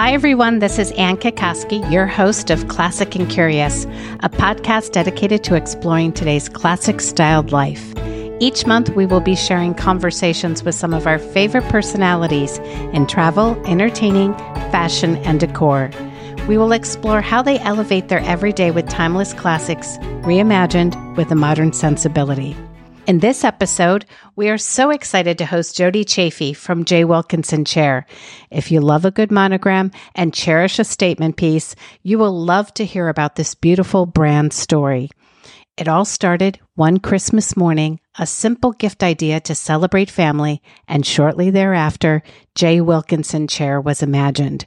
Hi, everyone. This is Anne Kikoski, your host of Classic and Curious, a podcast dedicated to exploring today's classic styled life. Each month, we will be sharing conversations with some of our favorite personalities in travel, entertaining, fashion, and decor. We will explore how they elevate their everyday with timeless classics, reimagined with a modern sensibility. In this episode, we are so excited to host Jody Chaffee from J. Wilkinson Chair. If you love a good monogram and cherish a statement piece, you will love to hear about this beautiful brand story. It all started one Christmas morning, a simple gift idea to celebrate family, and shortly thereafter, J. Wilkinson Chair was imagined.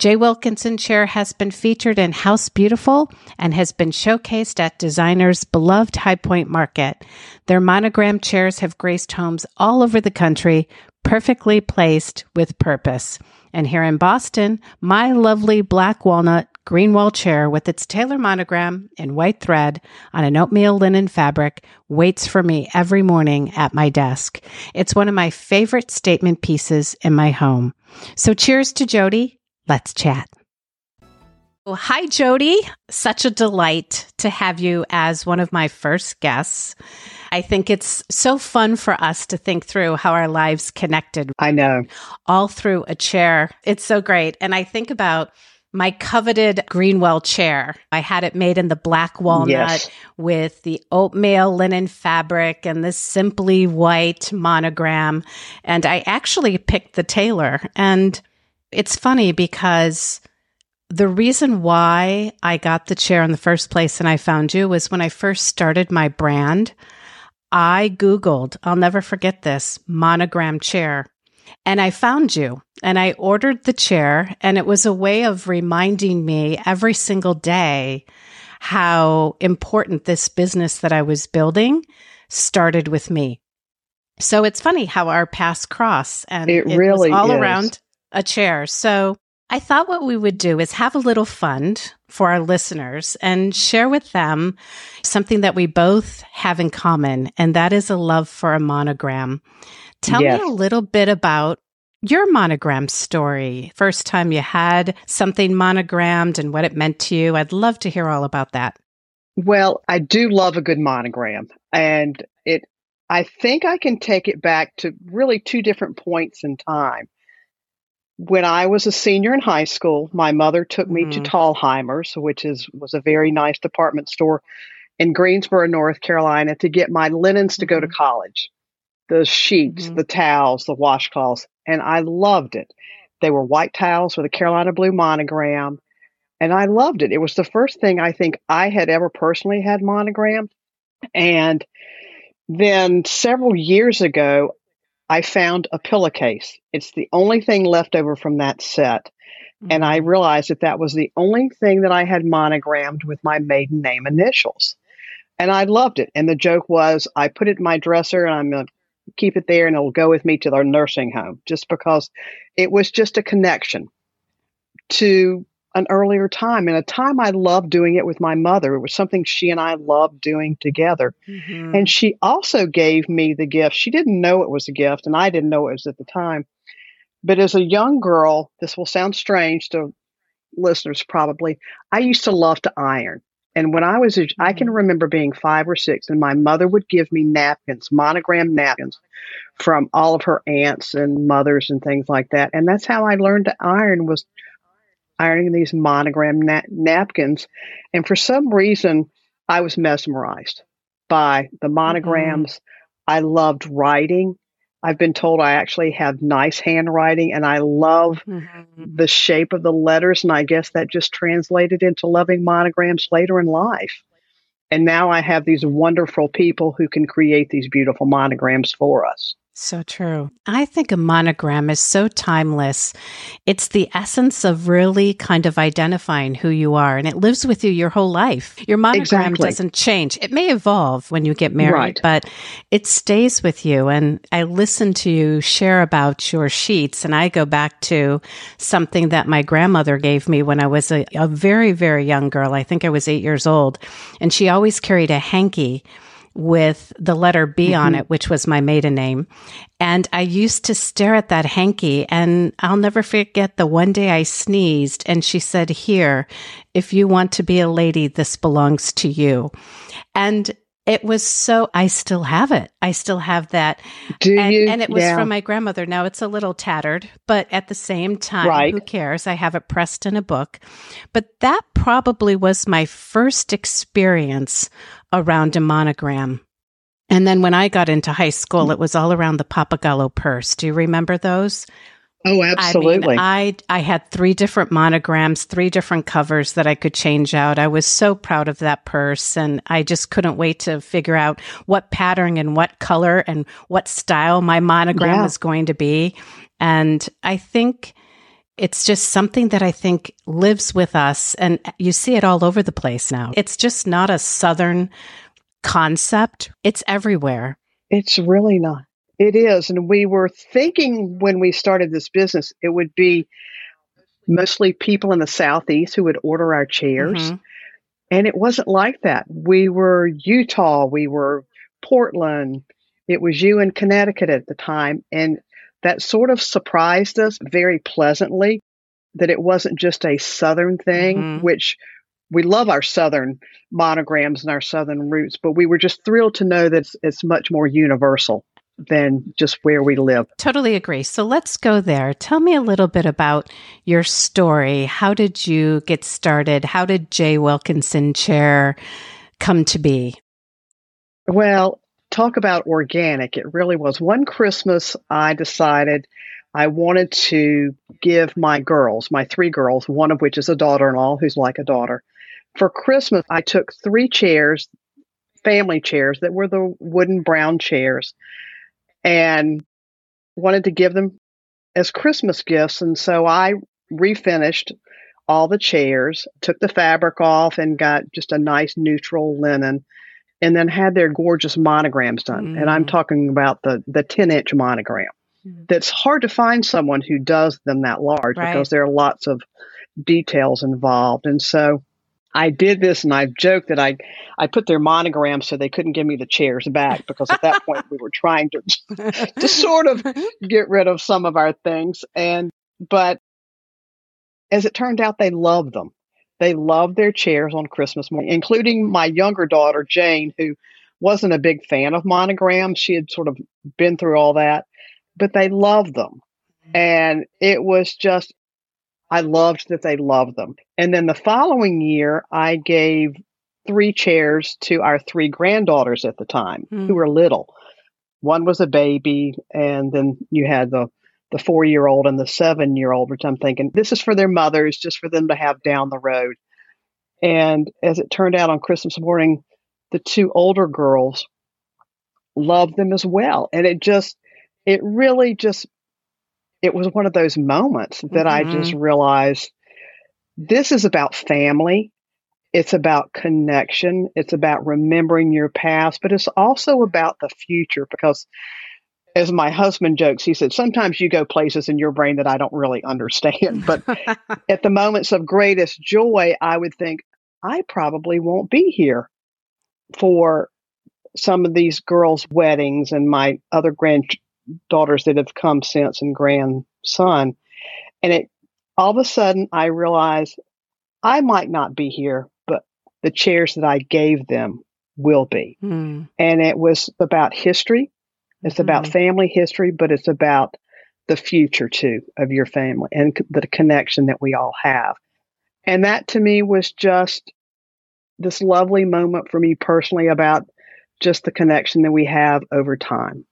J. Wilkinson chair has been featured in House Beautiful and has been showcased at designers' beloved High Point Market. Their monogram chairs have graced homes all over the country, perfectly placed with purpose. And here in Boston, my lovely black walnut Greenwell chair with its Taylor monogram in white thread on an oatmeal linen fabric waits for me every morning at my desk. It's one of my favorite statement pieces in my home. So cheers to Jody Let's chat. Well, hi, Jody. Such a delight to have you as one of my first guests. I think it's so fun for us to think through how our lives connected. I know. All through a chair. It's so great. And I think about my coveted Greenwell chair. I had it made in the black walnut yes. with the oatmeal linen fabric and the simply white monogram. And I actually picked the Taylor And it's funny because the reason why I got the chair in the first place and I found you was when I first started my brand. I Googled, I'll never forget this, monogram chair. And I found you and I ordered the chair. And it was a way of reminding me every single day how important this business that I was building started with me. So it's funny how our paths cross and it, it really all is. around a chair. So I thought what we would do is have a little fund for our listeners and share with them something that we both have in common, and that is a love for a monogram. Tell yes. me a little bit about your monogram story. First time you had something monogrammed and what it meant to you. I'd love to hear all about that. Well, I do love a good monogram, and it I think I can take it back to really two different points in time when I was a senior in high school, my mother took me mm-hmm. to Thalhimer's, which is was a very nice department store in Greensboro, North Carolina, to get my linens to mm-hmm. go to mm-hmm. college. The sheets, mm-hmm. the towels, the washcloths, and I loved it. They were white towels with a Carolina blue monogram, and I loved it. It was the first thing I think I had ever personally had monogrammed. And then several years ago, I found a pillowcase. It's the only thing left over from that set. Mm-hmm. And I mm-hmm. realized that that was the only thing that I had monogrammed with my maiden name initials. And I loved it. And the joke was I put it in my dresser and I'm going to keep it there and it'll go with me to the nursing home just because it was just a connection to an earlier time and a time I loved doing it with my mother. It was something she and I loved doing together. Mm-hmm. And she also gave me the gift. She didn't know it was a gift, and I didn't know it was at the time. But as a young girl, this will sound strange to listeners probably. I used to love to iron. And when I was, mm-hmm. I can mm-hmm. remember being five or six, and my mother would give me napkins, monogram napkins from all of her aunts and mothers and things like that. And that's how I learned to iron was ironing these monogram na- napkins. And for some reason, I was mesmerized by the monograms. Mm-hmm. I loved writing. I've been told I actually have nice handwriting and I love mm-hmm. the shape of the letters. And I guess that just translated into loving monograms later in life. And now I have these wonderful people who can create these beautiful monograms for us. So true. I think a monogram is so timeless. It's the essence of really kind of identifying who you are, and it lives with you your whole life. Your monogram exactly. doesn't change. It may evolve when you get married, right. but it stays with you. And I listen to you share about your sheets, and I go back to something that my grandmother gave me when I was a, a very, very young girl. I think I was eight years old, and she always carried a hanky with the letter B mm-hmm. on it, which was my maiden name. And I used to stare at that hanky and I'll never forget the one day I sneezed and she said, here, if you want to be a lady, this belongs to you. And it was so, I still have it. I still have that. Do and, you? and it was yeah. from my grandmother. Now it's a little tattered, but at the same time, right. who cares? I have it pressed in a book. But that probably was my first experience around a monogram. And then when I got into high school, it was all around the Pappagallo purse. Do you remember those? Oh, absolutely. I, mean, I I had three different monograms, three different covers that I could change out. I was so proud of that purse and I just couldn't wait to figure out what pattern and what color and what style my monogram yeah. was going to be. And I think it's just something that I think lives with us and you see it all over the place now. It's just not a southern concept. It's everywhere. It's really not. It is. And we were thinking when we started this business, it would be mostly people in the Southeast who would order our chairs. Mm-hmm. And it wasn't like that. We were Utah, we were Portland, it was you in Connecticut at the time. And that sort of surprised us very pleasantly that it wasn't just a Southern thing, mm-hmm. which we love our Southern monograms and our Southern roots, but we were just thrilled to know that it's, it's much more universal than just where we live. Totally agree. So let's go there. Tell me a little bit about your story. How did you get started? How did J. Wilkinson Chair come to be? Well, talk about organic. It really was. One Christmas, I decided I wanted to give my girls, my three girls, one of which is a daughter in law who's like a daughter. For Christmas, I took three chairs, family chairs that were the wooden brown chairs and wanted to give them as Christmas gifts. And so I refinished all the chairs, took the fabric off, and got just a nice neutral linen, and then had their gorgeous monograms done. Mm. And I'm mm. talking about the the 10 inch monogram. Mm. That's hard to find someone who does them that large right. because there are lots of details involved. And so I did this and I joked that I I put their monogram so they couldn't give me the chairs back because at that point we were trying to to sort of get rid of some of our things and but as it turned out they loved them. They loved their chairs on Christmas morning, including my younger daughter Jane who wasn't a big fan of monograms. She had sort of been through all that, but they loved them. Mm-hmm. And it was just I loved that they loved them. And then the following year, I gave three chairs to our three granddaughters at the time mm. who were little. One was a baby, and then you had the the four year old and the seven year old, which I'm thinking this is for their mothers, just for them to have down the road. And as it turned out on Christmas morning, the two older girls loved them as well. And it just, it really just it was one of those moments that mm-hmm. I just realized this is about family. It's about connection. It's about remembering your past, but it's also about the future because as my husband jokes, he said, sometimes you go places in your brain that I don't really understand. But at the moments of greatest joy, I would think, I probably won't be here for some of these girls' weddings and my other granddaughters that have come since and grandson. And it all of a sudden I realized I might not be here, but the chairs that I gave them will be. Mm. And it was about history. It's mm. about family history, but it's about the future too of your family and the connection that we all have. And that to me was just this lovely moment for me personally about just the connection that we have over time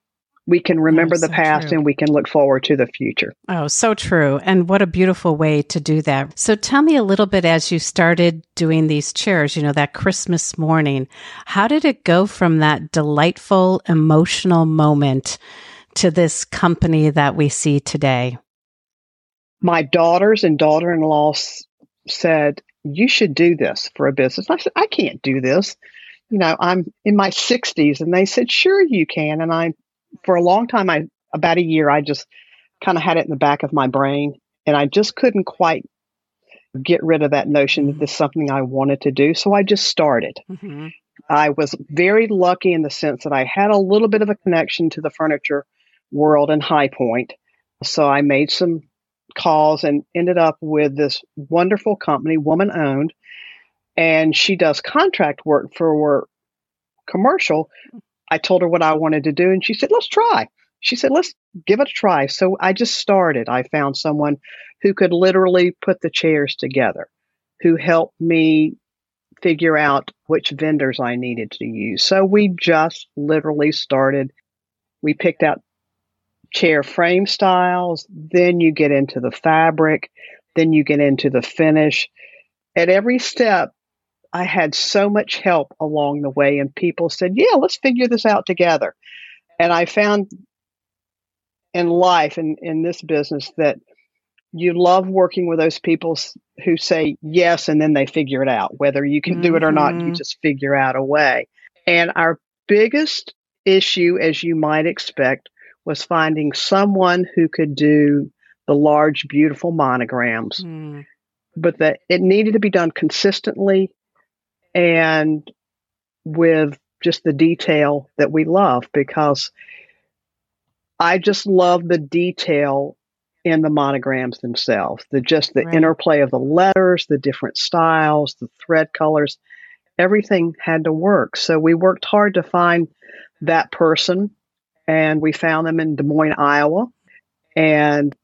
we can remember oh, the past true. and we can look forward to the future. Oh, so true. And what a beautiful way to do that. So tell me a little bit as you started doing these chairs, you know, that Christmas morning, how did it go from that delightful, emotional moment to this company that we see today? My daughters and daughter in law said, You should do this for a business. I said, I can't do this. You know, I'm in my 60s. And they said, Sure, you can. And I for a long time, I about a year, I just kind of had it in the back of my brain, and I just couldn't quite get rid of that notion that this is something I wanted to do. So I just started. Mm-hmm. I was very lucky in the sense that I had a little bit of a connection to the furniture world in High Point. So I made some calls and ended up with this wonderful company, woman owned, and she does contract work for commercial. I told her what I wanted to do, and she said, Let's try. She said, Let's give it a try. So I just started. I found someone who could literally put the chairs together, who helped me figure out which vendors I needed to use. So we just literally started. We picked out chair frame styles, then you get into the fabric, then you get into the finish. At every step, I had so much help along the way, and people said, Yeah, let's figure this out together. And I found in life and in, in this business that you love working with those people who say yes and then they figure it out. Whether you can mm-hmm. do it or not, you mm-hmm. just figure out a way. And our biggest issue, as you might expect, was finding someone who could do the large, beautiful monograms, mm. but that it needed to be done consistently and with just the detail that we love because I just love the detail in the monograms themselves. The just the right. interplay of the letters, the different styles, the thread colors, everything had to work. So we worked hard to find that person and we found them in Des Moines, Iowa. And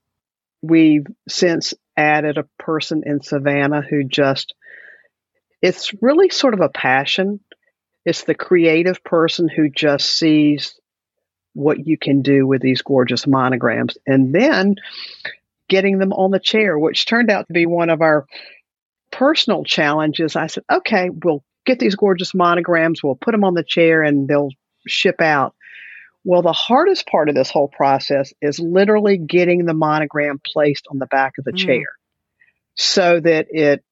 we've since added a person in Savannah who just, it's really sort of a passion. It's the creative person who just sees what you can do with these gorgeous monograms and then getting them on the chair, which turned out to be one of our personal challenges. I said, okay, we'll get these gorgeous monograms, we'll put them on the chair, and they'll ship out. Well, the hardest part of this whole process is literally getting the monogram placed on the back of the mm. chair so that it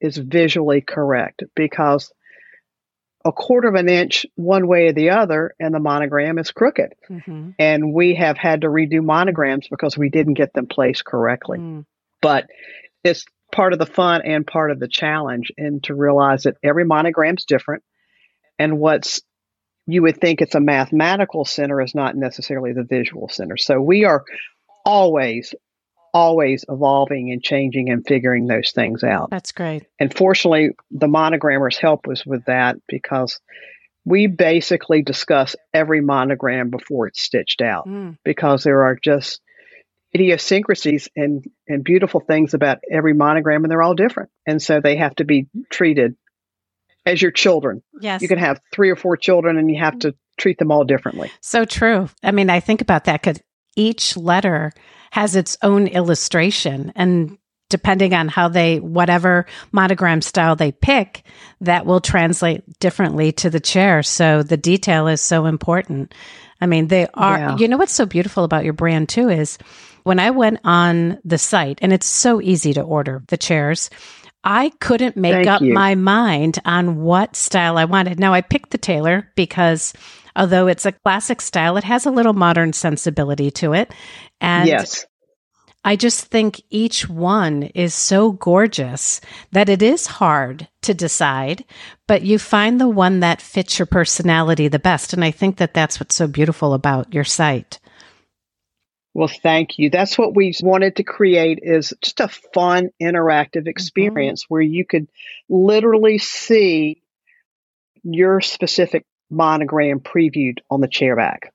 is visually correct because a quarter of an inch one way or the other and the monogram is crooked. Mm-hmm. And we have had to redo monograms because we didn't get them placed correctly. Mm. But it's part of the fun and part of the challenge and to realize that every monogram's different and what's you would think it's a mathematical center is not necessarily the visual center. So we are always, always evolving and changing and figuring those things out. That's great. And fortunately, the monogrammers help us with that because we basically discuss every monogram before it's stitched out mm. because there are just idiosyncrasies and, and beautiful things about every monogram and they're all different. And so they have to be treated as your children. Yes. You can have three or four children and you have to treat them all differently. So true. I mean, I think about that because each letter has its own illustration and depending on how they whatever monogram style they pick that will translate differently to the chair so the detail is so important i mean they are yeah. you know what's so beautiful about your brand too is when i went on the site and it's so easy to order the chairs I couldn't make Thank up you. my mind on what style I wanted. Now I picked the Taylor because although it's a classic style, it has a little modern sensibility to it. And yes. I just think each one is so gorgeous that it is hard to decide, but you find the one that fits your personality the best. And I think that that's what's so beautiful about your site. Well, thank you. That's what we wanted to create is just a fun, interactive mm-hmm. experience mm-hmm. where you could literally see your specific monogram previewed on the chairback.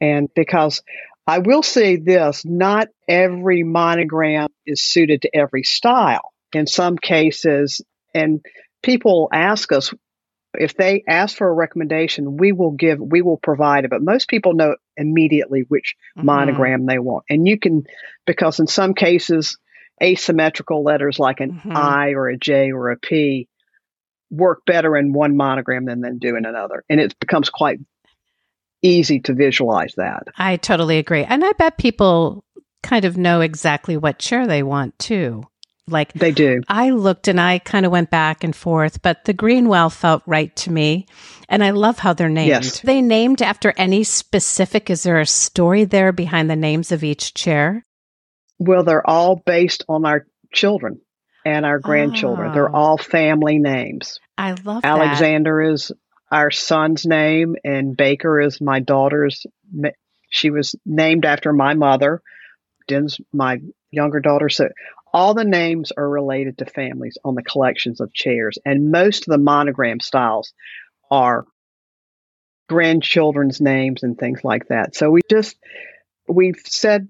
And because I will say this, not every monogram is suited to every style. In some cases, and people ask us, if they ask for a recommendation, we will give, we will provide it. But most people know immediately which mm-hmm. monogram they want. And you can, because in some cases, asymmetrical letters like an mm-hmm. I or a J or a P work better in one monogram than than do in another. And it becomes quite easy to visualize that. I totally agree. And I bet people kind of know exactly what chair they want too. Like they do. I looked and I kind of went back and forth, but the Greenwell felt right to me. And I love how they're named. Yes. They named after any specific, is there a story there behind the names of each chair? Well, they're all based on our children and our grandchildren. Oh. They're ah. all family names. I love Alexander that. is our son's name, and Baker is my daughter's. She was named after my mother. Den's my younger daughter. So all the names are related to families on the collections of chairs, and most of the monogram styles are grandchildren's names and things like that. So we just we've said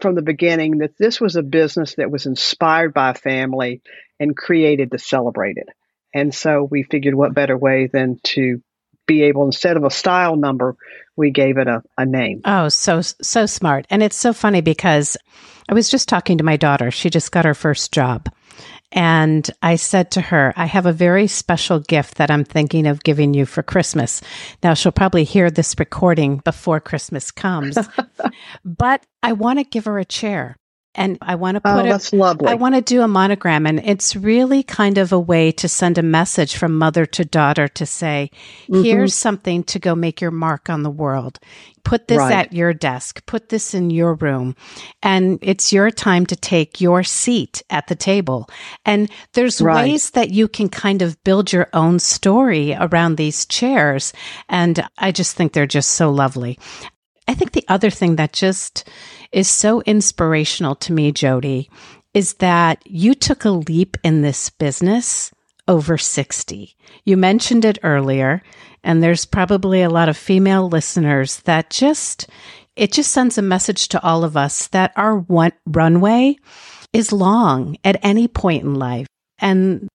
from the beginning that this was a business that was inspired by family and created to celebrate it. And so we figured what better way than to be able instead of a style number, we gave it a, a name. Oh, so so smart. And it's so funny because I was just talking to my daughter. She just got her first job. And I said to her, I have a very special gift that I'm thinking of giving you for Christmas. Now, she'll probably hear this recording before Christmas comes, but I want to give her a chair and I want to oh, put oh, that's lovely. I want to do a monogram and it's really kind of a way to send a message from mother to daughter to say, mm-hmm. here's something to go make your mark on the world. Put this right. at your desk, put this in your room, and it's your time to take your seat at the table. And there's right. ways that you can kind of build your own story around these chairs. And I just think they're just so lovely. I think the other thing that just is so inspirational to me, Jody, is that you took a leap in this business over 60. You mentioned it earlier, and there's probably a lot of female listeners that just, it just sends a message to all of us that our one runway is long at any point in life. And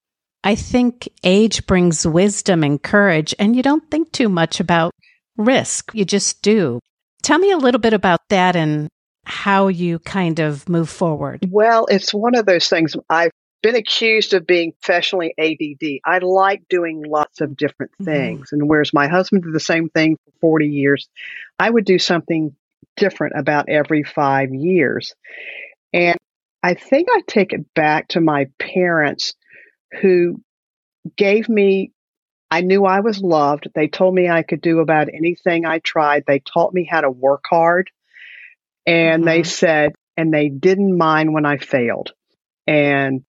I think age brings wisdom and courage, and you don't think too much about risk. You just do. Tell me a little bit about that and how you kind of move forward. Well, it's one of those things. I've been accused of being professionally ADD. I like doing lots of different mm-hmm. things. Mm-hmm. And whereas my husband did the same thing for 40 years, I would do something different about every five years. And I think I take it back to my parents who gave me I knew I was loved. They told me I could do about anything I tried. They taught me how to work hard. And mm-hmm. they said, and they didn't mind when I failed. And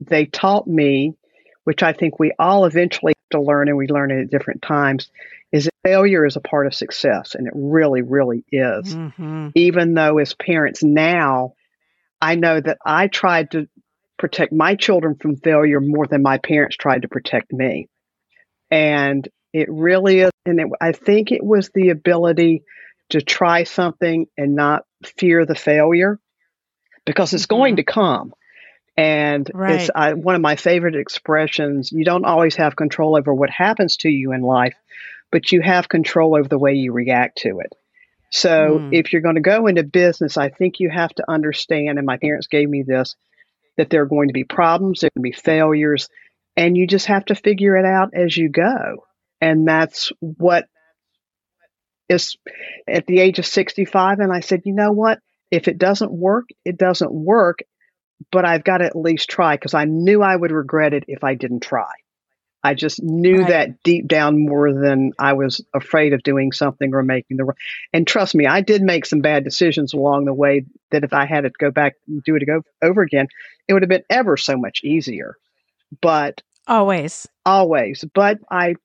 they taught me, which I think we all eventually have to learn, and we learn it at different times, is that failure is a part of success. And it really, really is. Mm-hmm. Even though, as parents now, I know that I tried to protect my children from failure more than my parents tried to protect me. And it really is. And it, I think it was the ability to try something and not fear the failure because it's going mm-hmm. to come. And right. it's I, one of my favorite expressions. You don't always have control over what happens to you in life, but you have control over the way you react to it. So mm. if you're going to go into business, I think you have to understand, and my parents gave me this, that there are going to be problems, there are going to be failures, and you just have to figure it out as you go. And that's what is at the age of 65. And I said, you know what? If it doesn't work, it doesn't work, but I've got to at least try because I knew I would regret it if I didn't try. I just knew right. that deep down more than I was afraid of doing something or making the. Wrong and trust me, I did make some bad decisions along the way. That if I had to go back and do it over again, it would have been ever so much easier. But always, always. But I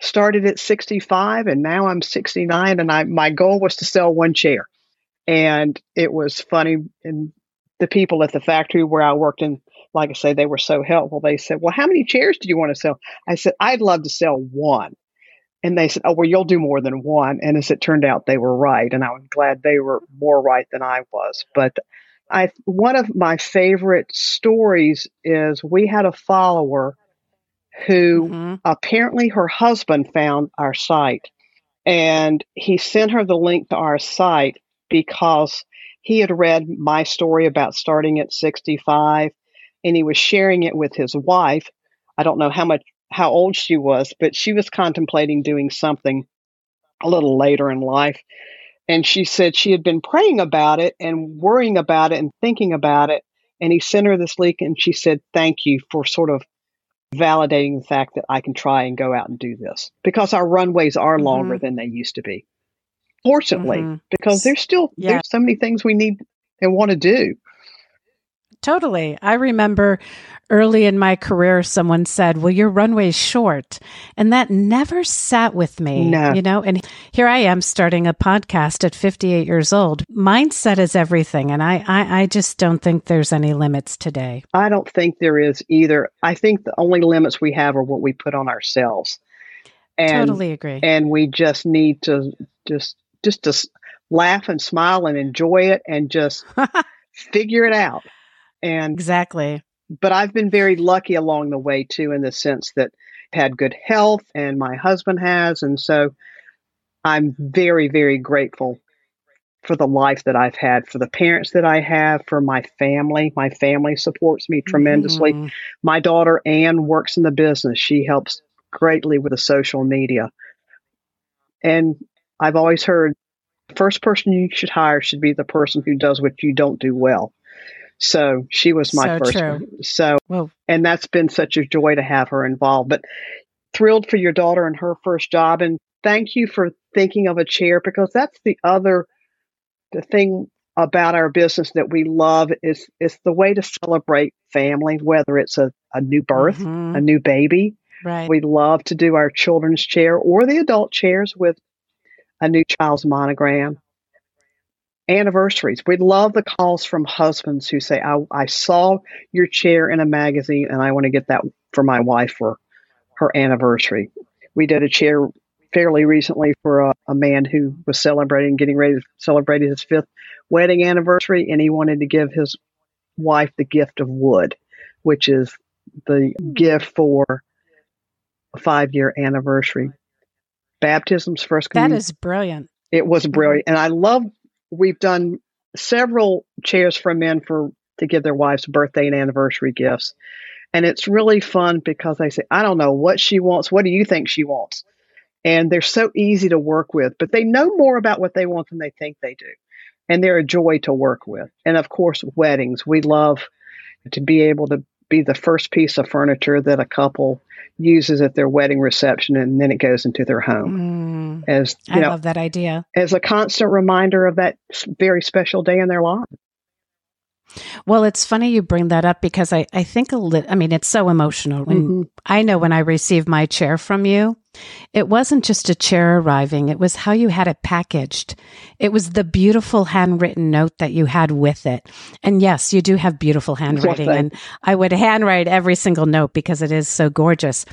started at 65 and now I'm 69 and I my goal was to sell one chair. And it was funny and the people at the factory where I worked in like I say they were so helpful. They said, "Well, how many chairs do you want to sell?" I said, "I'd love to sell one." And they said, "Oh, well, you'll do more than one." And as it turned out, they were right, and I was glad they were more right than I was. But I one of my favorite stories is we had a follower who mm-hmm. apparently her husband found our site and he sent her the link to our site because he had read my story about starting at 65 and he was sharing it with his wife. I don't know how much how old she was, but she was contemplating doing something a little later in life. And she said she had been praying about it and worrying about it and thinking about it. And he sent her this link and she said, Thank you for sort of validating the fact that I can try and go out and do this because our runways are mm-hmm. longer than they used to be. Fortunately, mm-hmm. because there's still yeah. there's so many things we need and want to do. Totally. I remember early in my career, someone said, Well, your runway's short. And that never sat with me. No. You know, and here I am starting a podcast at 58 years old. Mindset is everything. And I, I, I just don't think there's any limits today. I don't think there is either. I think the only limits we have are what we put on ourselves. And, totally agree. And we just need to just just to laugh and smile and enjoy it and just figure it out. And exactly. But I've been very lucky along the way too, in the sense that I've had good health and my husband has. And so I'm very, very grateful for the life that I've had, for the parents that I have, for my family. My family supports me tremendously. Mm-hmm. My daughter, Anne, works in the business. She helps greatly with the social media. And I've always heard the first person you should hire should be the person who does what you don't do well. So she was my so first true. one. So, and that's been such a joy to have her involved. But thrilled for your daughter and her first job. And thank you for thinking of a chair because that's the other the thing about our business that we love is is the way to celebrate family, whether it's a, a new birth, mm-hmm. a new baby. Right. We love to do our children's chair or the adult chairs with a new child's monogram anniversaries. We love the calls from husbands who say, I, I saw your chair in a magazine and I want to get that for my wife for her anniversary. We did a chair fairly recently for a, a man who was celebrating, getting ready to celebrate his fifth wedding anniversary, and he wanted to give his wife the gift of wood, which is the gift for a five year anniversary. Baptisms, first communion. That is brilliant. It was brilliant. And I love we've done several chairs for men for to give their wives birthday and anniversary gifts. And it's really fun because they say, I don't know what she wants. What do you think she wants? And they're so easy to work with, but they know more about what they want than they think they do. And they're a joy to work with. And of course, weddings. We love to be able to be the first piece of furniture that a couple uses at their wedding reception and then it goes into their home. Mm, as I know, love that idea. As a constant reminder of that very special day in their life. Well, it's funny you bring that up because I, I think a little, I mean, it's so emotional. When mm-hmm. I know when I received my chair from you, it wasn't just a chair arriving, it was how you had it packaged. It was the beautiful handwritten note that you had with it. And yes, you do have beautiful handwriting. and I would handwrite every single note because it is so gorgeous.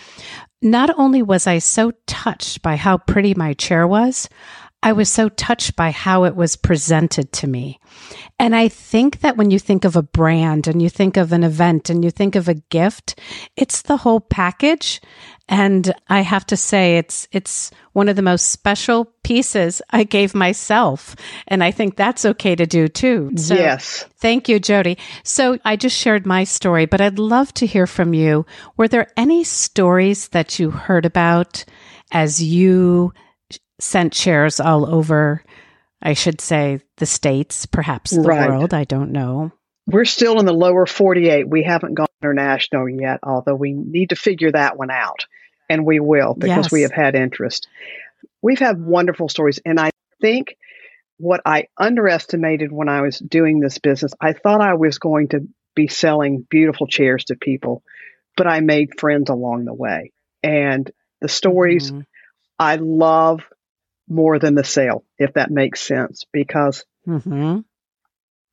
Not only was I so touched by how pretty my chair was, I was so touched by how it was presented to me. And I think that when you think of a brand and you think of an event and you think of a gift, it's the whole package. And I have to say it's it's one of the most special pieces I gave myself. And I think that's okay to do too. So yes. Thank you, Jody. So I just shared my story, but I'd love to hear from you. Were there any stories that you heard about as you sent chairs all over, I should say, the states, perhaps the right. world. I don't know. We're still in the lower 48. We haven't gone international yet, although we need to figure that one out. And we will because yes. we have had interest. We've had wonderful stories. And I think what I underestimated when I was doing this business, I thought I was going to be selling beautiful chairs to people, but I made friends along the way. And the stories, mm-hmm. I love more than the sale, if that makes sense, because mm-hmm.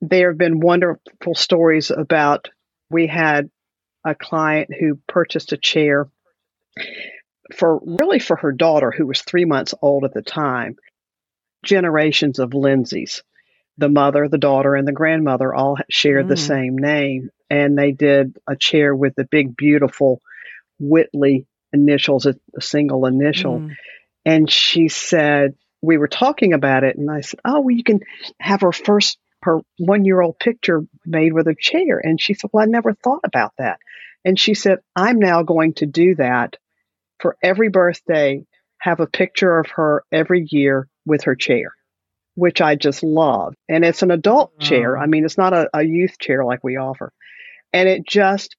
there have been wonderful stories about we had a client who purchased a chair for really for her daughter who was three months old at the time generations of lindsays the mother the daughter and the grandmother all shared mm. the same name and they did a chair with the big beautiful whitley initials a, single initial mm. And she said, we were talking about it, and I said, oh, well, you can have her first, her one year old picture made with a chair. And she said, well, I never thought about that. And she said, I'm now going to do that for every birthday, have a picture of her every year with her chair, which I just love. And it's an adult chair. I mean, it's not a, a youth chair like we offer. And it just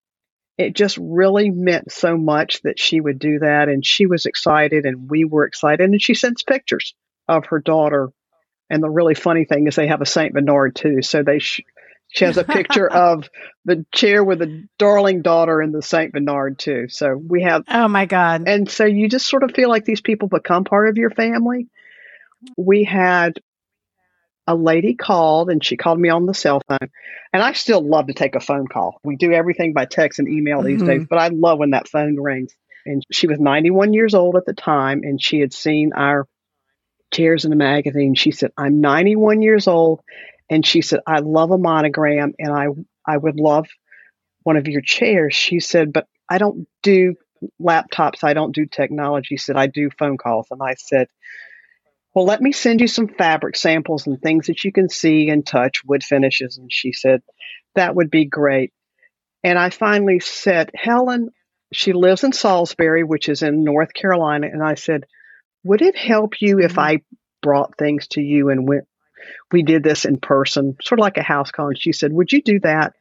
it just really meant so much that she would do that. And she was excited, and we were excited. And she sends pictures of her daughter. And the really funny thing is, they have a Saint Bernard too. So they sh- She has a picture of the chair with a darling daughter in the St. Bernard, too. So we have. Oh, my God. And so you just sort of feel like these people become part of your family. We had a lady called and she called me on the cell phone. And I still love to take a phone call. We do everything by text and email these mm-hmm. days, but I love when that phone rings. And she was 91 years old at the time and she had seen our chairs in the magazine. She said, I'm 91 years old. And she said, I love a monogram and I, I would love one of your chairs. She said, but I don't do laptops. I don't do technology. She said, I do phone calls. And I said, well, let me send you some fabric samples and things that you can see and touch, wood finishes. And she said, that would be great. And I finally said, Helen, she lives in Salisbury, which is in North Carolina. And I said, would it help you if mm-hmm. I brought things to you and went, we did this in person, sort of like a house call? And she said, would you do that?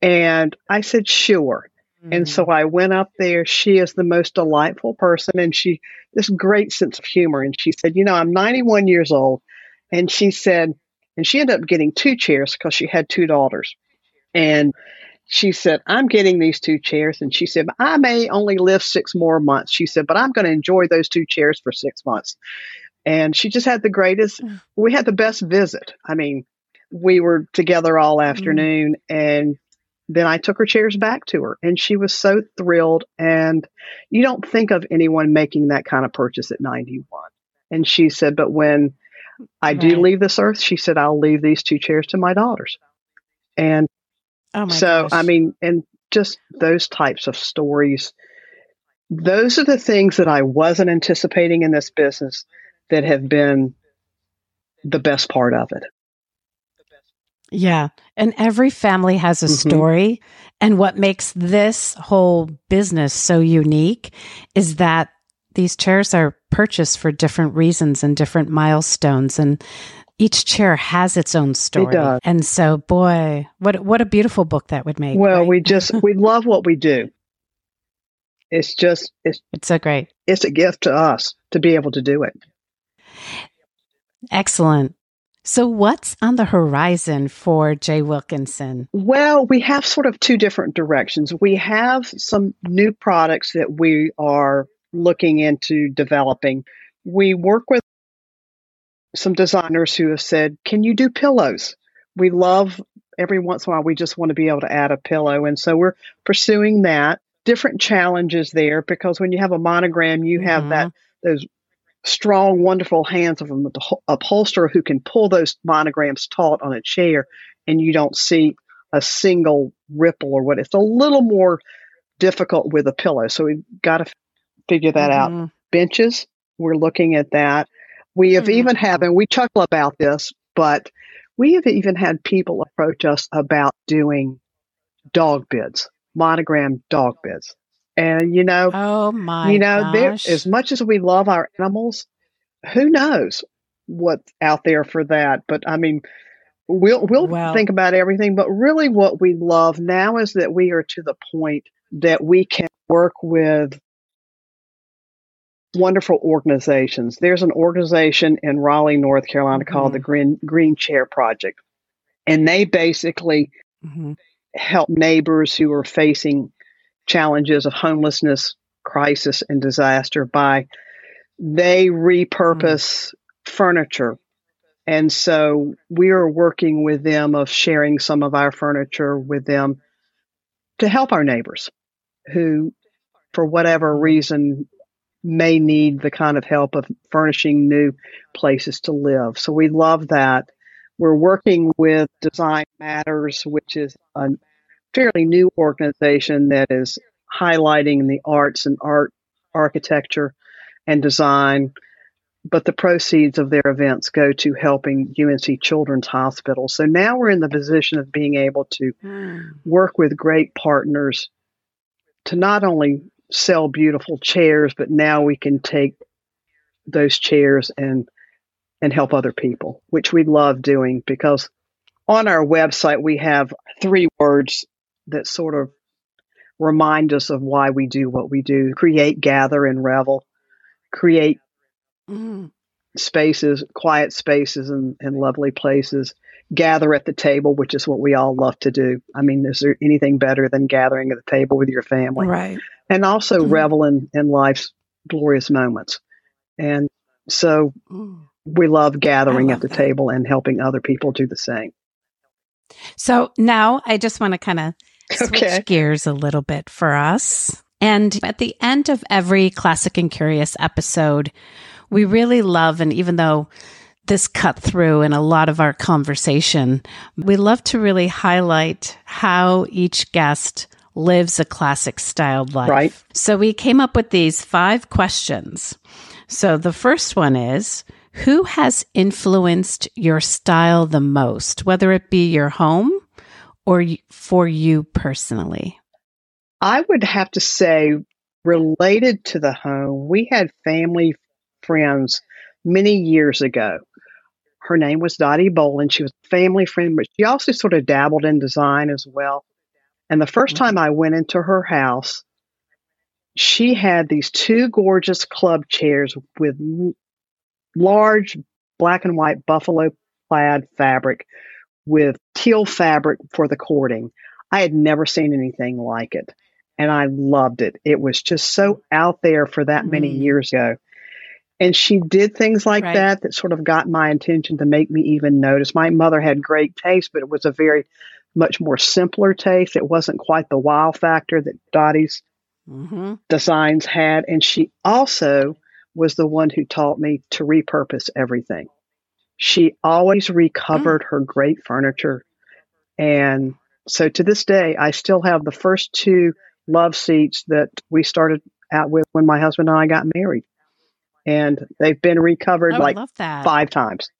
And I said, sure. Mm-hmm. And so mm-hmm. I went up there. She is the most delightful person and she this great sense of humor. And she said, You know, I'm 91 years old. And she said, and she ended up getting two chairs because she had two daughters. And she said, I'm getting these two chairs. And she said, I may only live six more months. She said, but I'm going to enjoy those two chairs for six months. And she just had the greatest, mm. we had the best visit. I mean, we were together all mm. afternoon mm. and then I took her chairs back to her and she was so thrilled. And you don't think of anyone making that kind of purchase at 91. And she said, but when I do leave this earth, she said, I'll leave these two chairs to my daughters. And oh so, gosh. I mean, and just those types of stories, those are the things that I wasn't anticipating in this business that have been the best part of it. Yeah. And every family has a mm-hmm. story. And what makes this whole business so unique is that these chairs are purchased for different reasons and different milestones. And each chair has its own story. It and so, boy, what what a beautiful book that would make. Well, right? we just we love what we do. It's just it's it's so great. It's a gift to us to be able to do it. Excellent. So, what's on the horizon for J. Wilkinson? Well, we have sort of two different directions. We have some new products that we are looking into developing. We work with some designers who have said, Can you do pillows? We love every once in a while, we just want to be able to add a pillow. And so we're pursuing that. Different challenges there because when you have a monogram, you have mm-hmm. that those strong, wonderful hands of an upholsterer who can pull those monograms taut on a chair and you don't see a single ripple or what. It's a little more difficult with a pillow. So we've got to figure that mm-hmm. out. Benches, we're looking at that. We have mm-hmm. even had, and we chuckle about this, but we have even had people approach us about doing dog beds, monogram dog beds. And you know, oh my, you know, there as much as we love our animals, who knows what's out there for that? But I mean, we'll we'll well, think about everything. But really, what we love now is that we are to the point that we can work with wonderful organizations. There's an organization in Raleigh, North Carolina mm-hmm. called the Green Green Chair Project, and they basically mm-hmm. help neighbors who are facing challenges of homelessness, crisis, and disaster by they repurpose mm. furniture. And so we are working with them of sharing some of our furniture with them to help our neighbors who, for whatever reason, may need the kind of help of furnishing new places to live. So we love that. We're working with Design Matters, which is a fairly new organization that is highlighting the arts and art, architecture, and design. But the proceeds of their events go to helping UNC Children's Hospital. So now we're in the position of being able to mm. work with great partners to not only sell beautiful chairs, but now we can take those chairs and and help other people, which we love doing because on our website we have three words that sort of remind us of why we do what we do create, gather, and revel, create mm. spaces, quiet spaces, and, and lovely places, gather at the table, which is what we all love to do. I mean, is there anything better than gathering at the table with your family? Right. And also mm-hmm. revel in, in life's glorious moments. And so mm. we love gathering love at the that. table and helping other people do the same. So now I just want to kind of switch okay. gears a little bit for us. And at the end of every Classic and Curious episode, we really love, and even though this cut through in a lot of our conversation, we love to really highlight how each guest lives a classic styled life. Right. So we came up with these five questions. So the first one is Who has influenced your style the most, whether it be your home or for you personally? I would have to say, related to the home, we had family friends many years ago. Her name was Dottie Boland. She was a family friend, but she also sort of dabbled in design as well. And the 1st mm-hmm. time I went into her house, she had these two gorgeous club chairs with large black and white buffalo plaid fabric with teal fabric for the cording. I had never seen anything like it and I loved it. It was just so out there for that many mm. years ago. And she did things like right. that that sort of got my attention to make me even notice. My mother had great taste, but it was a very much more simpler taste. It wasn't quite the wow factor that Dottie's mm-hmm. designs had. And she also was the one who taught me to repurpose everything. She always recovered mm. her great furniture. And so to this day, I still have the first two love seats that we started out with when my husband and I got married. And they've been recovered like five times.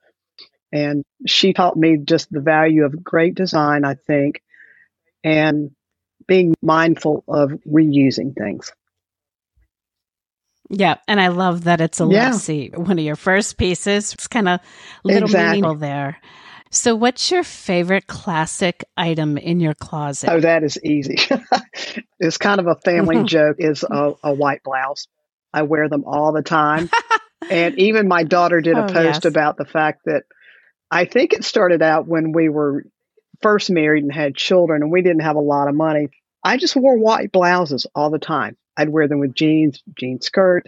And she taught me just the value of great design, I think, and being mindful of reusing things. Yeah, and I love that it's a yeah. One of your first pieces. It's kind of little exactly. meaningful there. So, what's your favorite classic item in your closet? Oh, that is easy. it's kind of a family joke. Is a, a, white blouse. I wear them all the time, and even my daughter did a oh, post yes. about the fact that I think it started out when we were first married and had children, and we didn't have a lot of money. I just wore white blouses all the time. I'd wear them with jeans, jean skirt.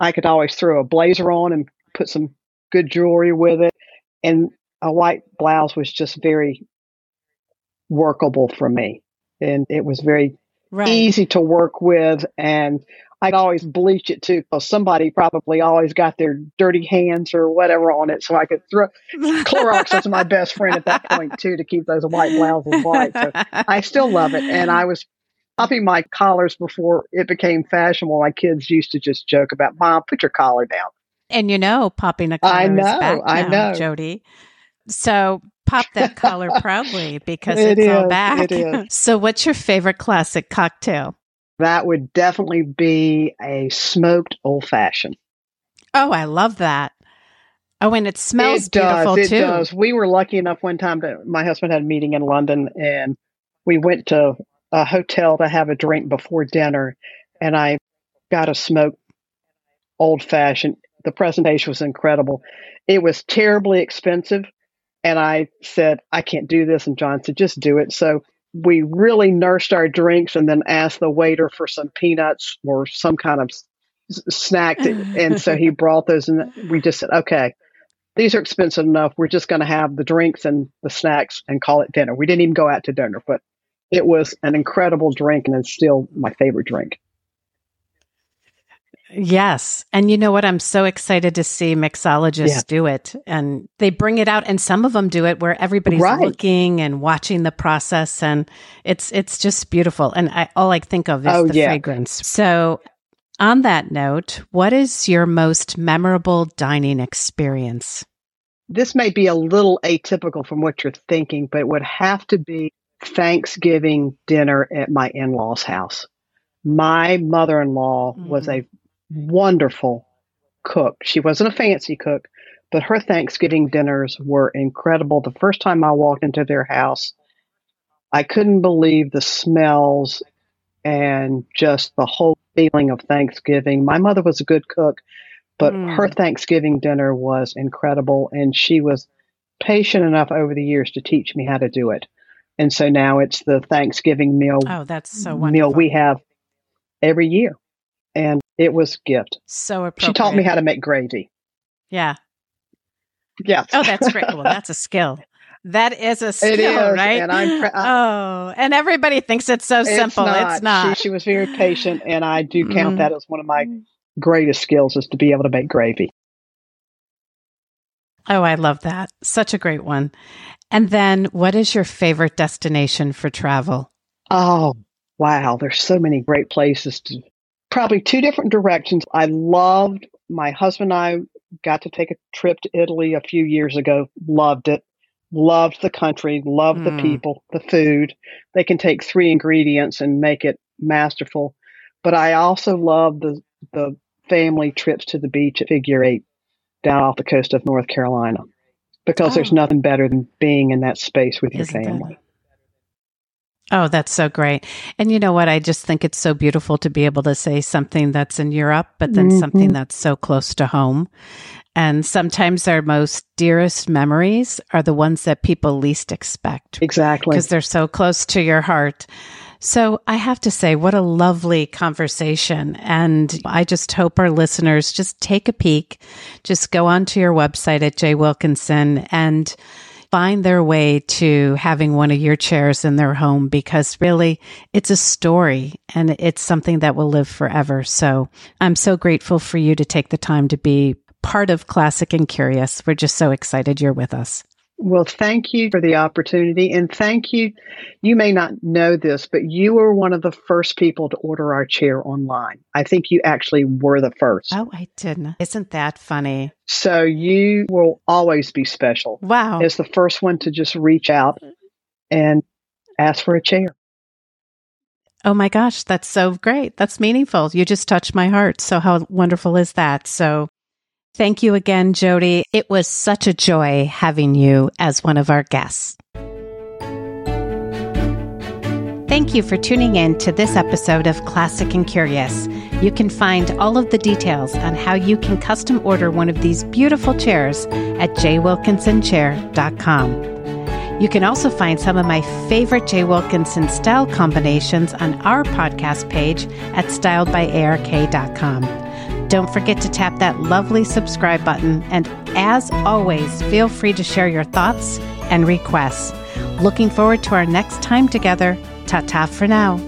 I could always throw a blazer on and put some good jewelry with it. And a white blouse was just very workable for me. And it was very right. easy to work with. And I'd always bleach it too, because somebody probably always got their dirty hands or whatever on it. So I could throw Clorox was my best friend at that point too, to keep those white blouses white. So I still love it. And I was popping my collars before it became fashionable. My kids used to just joke about, Mom, put your collar down. And you know, popping a collar I know, is back now, I know. Jody. So pop that collar proudly because it it's is, all back. It. So, what's your favorite classic cocktail? That would definitely be a smoked old fashioned. Oh, I love that. Oh, and it smells it beautiful does, too. It does. We were lucky enough one time that my husband had a meeting in London, and we went to a hotel to have a drink before dinner, and I got a smoke old fashioned. The presentation was incredible. It was terribly expensive, and I said, I can't do this. And John said, just do it. So we really nursed our drinks and then asked the waiter for some peanuts or some kind of snack. And so he brought those and we just said, okay, these are expensive enough. We're just going to have the drinks and the snacks and call it dinner. We didn't even go out to dinner, but it was an incredible drink and it's still my favorite drink. Yes. And you know what? I'm so excited to see mixologists yeah. do it. And they bring it out and some of them do it where everybody's right. looking and watching the process and it's it's just beautiful. And I all I think of is oh, the yeah. fragrance. So on that note, what is your most memorable dining experience? This may be a little atypical from what you're thinking, but it would have to be Thanksgiving dinner at my in-laws' house. My mother-in-law mm-hmm. was a wonderful cook. She wasn't a fancy cook, but her Thanksgiving dinners were incredible. The first time I walked into their house, I couldn't believe the smells and just the whole feeling of Thanksgiving. My mother was a good cook, but mm. her Thanksgiving dinner was incredible. And she was patient enough over the years to teach me how to do it. And so now it's the Thanksgiving meal. Oh, that's so wonderful. Meal we have every year. And it was gift. So appropriate. She taught me how to make gravy. Yeah. Yes. Oh, that's great. Well, that's a skill. That is a skill, it is, right? And I'm pre- oh, and everybody thinks it's so simple. It's not. It's not. She, she, was very patient, and I do count Mm. that as one of my greatest skills is to be able to make gravy. Oh, I love that. Such a great one. And then, what is your favorite destination for travel? Oh, wow. There's so many great places to probably two different directions. I loved my husband and I got to take a trip to Italy a few years ago. Loved it. Loved the country, loved Mm. the people, the food. They can take three ingredients and make it masterful. But I also love the the family trips to the beach at Figure Eight down off the coast of North Carolina. Because there's Oh. nothing better than being in that space with your Isn't there? family. Oh, that's so great. And you know what? I just think it's so beautiful to be able to say something that's in Europe, but then Mhm. something that's so close to home. And sometimes our most dearest memories are the ones that people least expect Exactly. because they're so close to your heart. So I have to say, what a lovely conversation. And I just hope our listeners just take a peek, just go onto your website at J. Wilkinson and find their way to having one of your chairs in their home because really it's a story and it's something that will live forever. So I'm so grateful for you to take the time to be part of Classic and Curious. We're just so excited you're with us. Well, thank you for the opportunity. And thank you. You may not know this, but you were one of the first people to order our chair online. I think you actually were the first. Oh, I didn't. Isn't that funny? So you will always be special Wow. as the first one to just reach out and ask for a chair. Oh my gosh, that's so great. That's meaningful. You just touched my heart. So, how wonderful is that? So, thank you again, Jody. It was such a joy having you as one of our guests. Thank you for tuning in to this episode of Classic and Curious. You can find all of the details on how you can custom order one of these beautiful chairs at jwilkinsonchair.com. You can also find some of my favorite J. Wilkinson style combinations on our podcast page at styledbyark.com. Don't forget to tap that lovely subscribe button. And as always, feel free to share your thoughts and requests. Looking forward to our next time together. Ta ta for now.